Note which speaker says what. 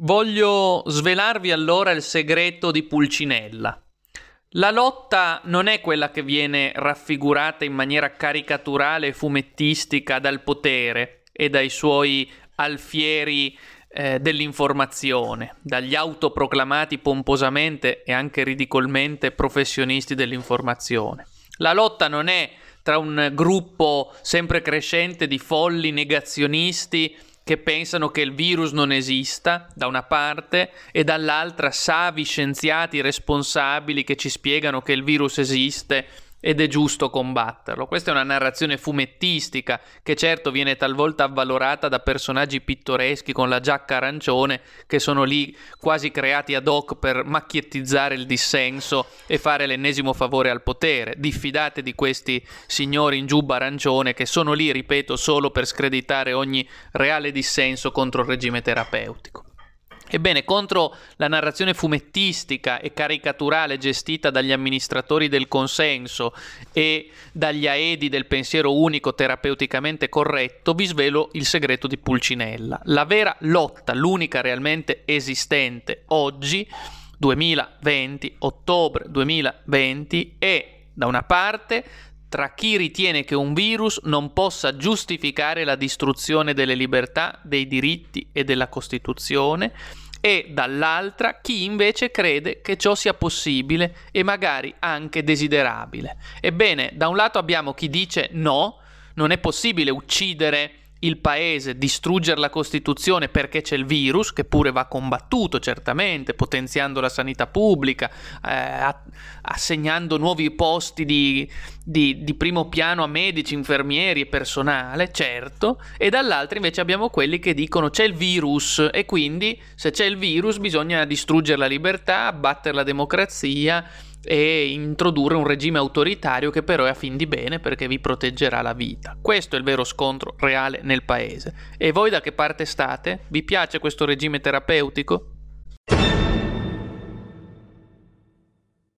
Speaker 1: Voglio svelarvi allora il segreto di Pulcinella. La lotta non è quella che viene raffigurata in maniera caricaturale e fumettistica dal potere e dai suoi alfieri eh, dell'informazione, dagli autoproclamati pomposamente e anche ridicolmente professionisti dell'informazione. La lotta non è tra un gruppo sempre crescente di folli negazionisti che pensano che il virus non esista, da una parte, e dall'altra savi scienziati responsabili che ci spiegano che il virus esiste ed è giusto combatterlo. Questa è una narrazione fumettistica che certo viene talvolta avvalorata da personaggi pittoreschi con la giacca arancione che sono lì quasi creati ad hoc per macchiettizzare il dissenso e fare l'ennesimo favore al potere. Diffidate di questi signori in giubba arancione che sono lì, ripeto, solo per screditare ogni reale dissenso contro il regime terapeutico. Ebbene, contro la narrazione fumettistica e caricaturale gestita dagli amministratori del consenso e dagli aedi del pensiero unico terapeuticamente corretto, vi svelo il segreto di Pulcinella. La vera lotta, l'unica realmente esistente oggi, 2020, ottobre 2020, è da una parte tra chi ritiene che un virus non possa giustificare la distruzione delle libertà, dei diritti e della Costituzione e dall'altra chi invece crede che ciò sia possibile e magari anche desiderabile. Ebbene, da un lato abbiamo chi dice no, non è possibile uccidere il paese, distruggere la Costituzione perché c'è il virus, che pure va combattuto certamente, potenziando la sanità pubblica, eh, assegnando nuovi posti di, di, di, primo piano a medici, infermieri e personale, certo, e dall'altra invece abbiamo quelli che dicono c'è il virus e quindi se c'è il virus bisogna distruggere la libertà, abbattere la democrazia e introdurre un regime autoritario che però è a fin di bene perché vi proteggerà la vita. Questo è il vero scontro reale nel paese. E voi da che parte state? Vi piace questo regime terapeutico?